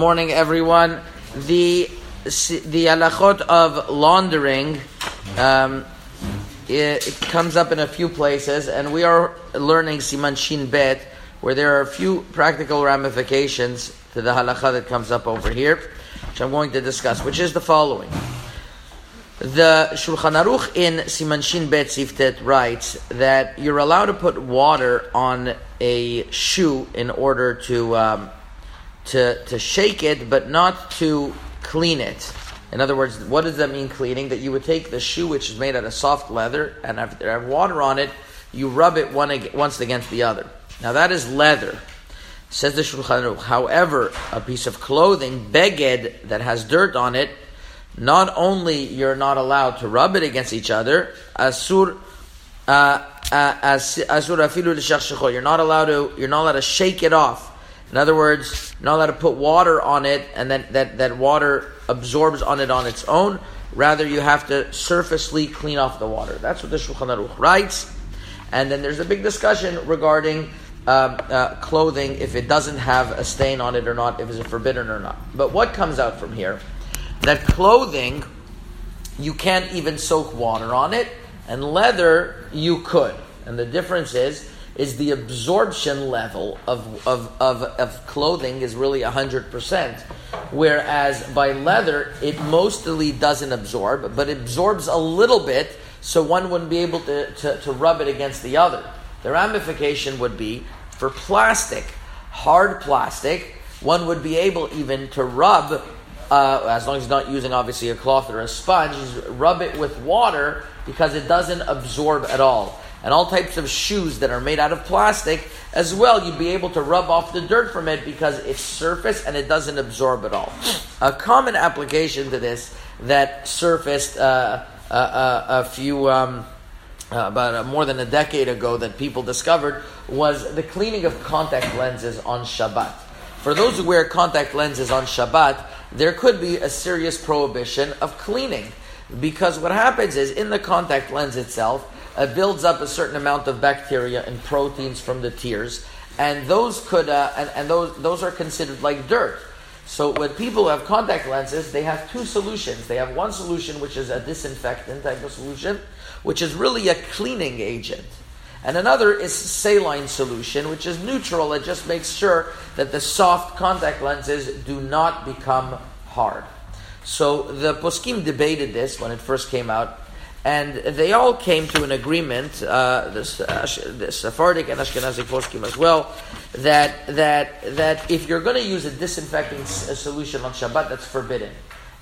morning, everyone. The the halachot of laundering um, it, it, comes up in a few places, and we are learning Siman Shin Bet, where there are a few practical ramifications to the halacha that comes up over here, which I'm going to discuss, which is the following. The Shulchan Aruch in Siman Shin Bet Seif Tet writes that you're allowed to put water on a shoe in order to um, to, to shake it, but not to clean it. In other words, what does that mean cleaning? That you would take the shoe which is made out of soft leather and after have water on it, you rub it one once against the other. Now that is leather. Says the Shulchan Aruch. However, a piece of clothing, beged, that has dirt on it, not only you're not allowed to rub it against each other, asur, uh, uh, asur afilu You're not allowed to. You're not allowed to shake it off. In other words, not allowed to put water on it and then that, that water absorbs on it on its own. Rather, you have to surfacely clean off the water. That's what the Shulchan Aruch writes. And then there's a big discussion regarding um, uh, clothing, if it doesn't have a stain on it or not, if it's forbidden or not. But what comes out from here? That clothing, you can't even soak water on it, and leather, you could. And the difference is, is the absorption level of, of, of, of clothing is really 100%. Whereas by leather, it mostly doesn't absorb, but absorbs a little bit, so one wouldn't be able to, to, to rub it against the other. The ramification would be for plastic, hard plastic, one would be able even to rub, uh, as long as he's not using obviously a cloth or a sponge, rub it with water because it doesn't absorb at all and all types of shoes that are made out of plastic as well, you'd be able to rub off the dirt from it because it's surface and it doesn't absorb at all. A common application to this that surfaced uh, uh, uh, a few. Um, uh, about more than a decade ago, that people discovered was the cleaning of contact lenses on Shabbat. For those who wear contact lenses on Shabbat, there could be a serious prohibition of cleaning. Because what happens is, in the contact lens itself, uh, builds up a certain amount of bacteria and proteins from the tears, and those could uh, and, and those those are considered like dirt. So when people have contact lenses, they have two solutions. They have one solution which is a disinfectant type of solution, which is really a cleaning agent. And another is saline solution, which is neutral. It just makes sure that the soft contact lenses do not become hard. So the poskim debated this when it first came out, and they all came to an agreement, uh, this, uh, the Sephardic and Ashkenazi poskim as well, that that that if you're going to use a disinfecting s- a solution on Shabbat, that's forbidden,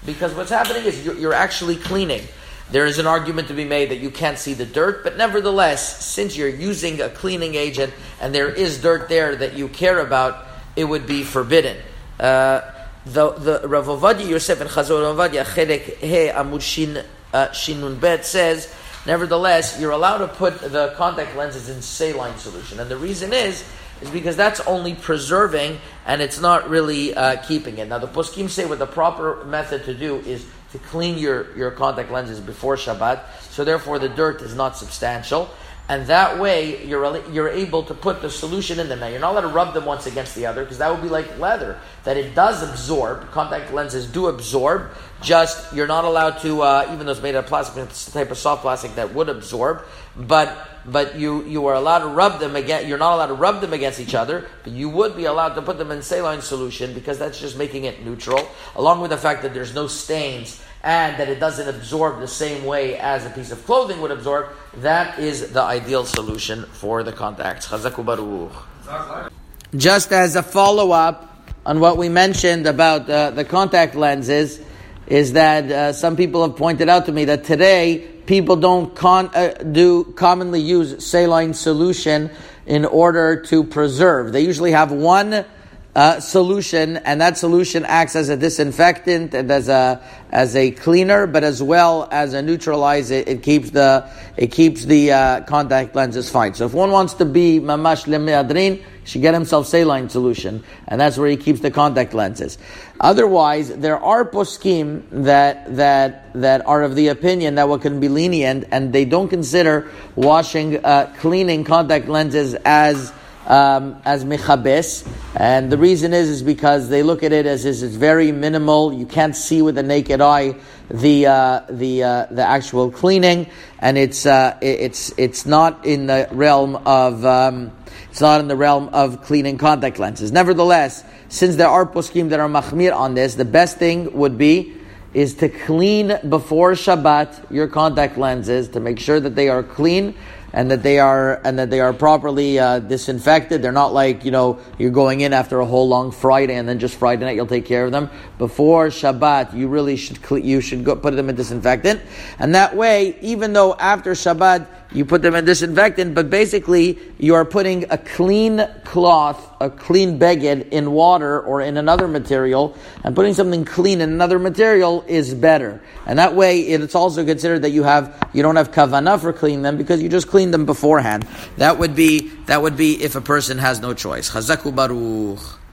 because what's happening is you're, you're actually cleaning. There is an argument to be made that you can't see the dirt, but nevertheless, since you're using a cleaning agent and there is dirt there that you care about, it would be forbidden. Uh, the the Rav Yosef and Chazon Ovadia Chelek He Amud Shin uh, Shinun Bet says, nevertheless, you're allowed to put the contact lenses in saline solution. And the reason is, is because that's only preserving and it's not really uh, keeping it. Now, the poskim say what the proper method to do is to clean your, your contact lenses before Shabbat, so therefore the dirt is not substantial and that way you're you're able to put the solution in them. Now you're not allowed to rub them once against the other because that would be like leather that it does absorb. Contact lenses do absorb. Just you're not allowed to, uh, even though it's made out of plastic, it's a type of soft plastic that would absorb. But but you you are allowed to rub them again. You're not allowed to rub them against each other, but you would be allowed to put them in saline solution because that's just making it neutral. Along with the fact that there's no stains and that it doesn't absorb the same way as a piece of clothing would absorb, that is the ideal solution for the contacts. Just as a follow up on what we mentioned about uh, the contact lenses, is that uh, some people have pointed out to me that today people don't con- uh, do commonly use saline solution in order to preserve. They usually have one uh, solution, and that solution acts as a disinfectant and as a as a cleaner, but as well as a neutralizer. It, it keeps the it keeps the uh, contact lenses fine. So if one wants to be mamash lemeadrin, should get himself saline solution, and that's where he keeps the contact lenses. Otherwise, there are poskim that that that are of the opinion that what can be lenient, and they don't consider washing, uh, cleaning contact lenses as um, as mechabes, and the reason is is because they look at it as is it's very minimal. You can't see with the naked eye the uh, the uh, the actual cleaning, and it's uh, it's it's not in the realm of um, it's not in the realm of cleaning contact lenses. Nevertheless, since there are poskim that are machmir on this, the best thing would be is to clean before Shabbat your contact lenses to make sure that they are clean and that they are and that they are properly uh, disinfected. They're not like you know you're going in after a whole long Friday and then just Friday night you'll take care of them. Before Shabbat, you really should you should go put them in disinfectant, and that way, even though after Shabbat you put them in disinfectant, but basically you are putting a clean cloth, a clean beged in water or in another material, and putting something clean in another material is better. And that way it's also considered that you have, you don't have kavanah for cleaning them because you just cleaned them beforehand. That would be, that would be if a person has no choice. Chazaku baruch.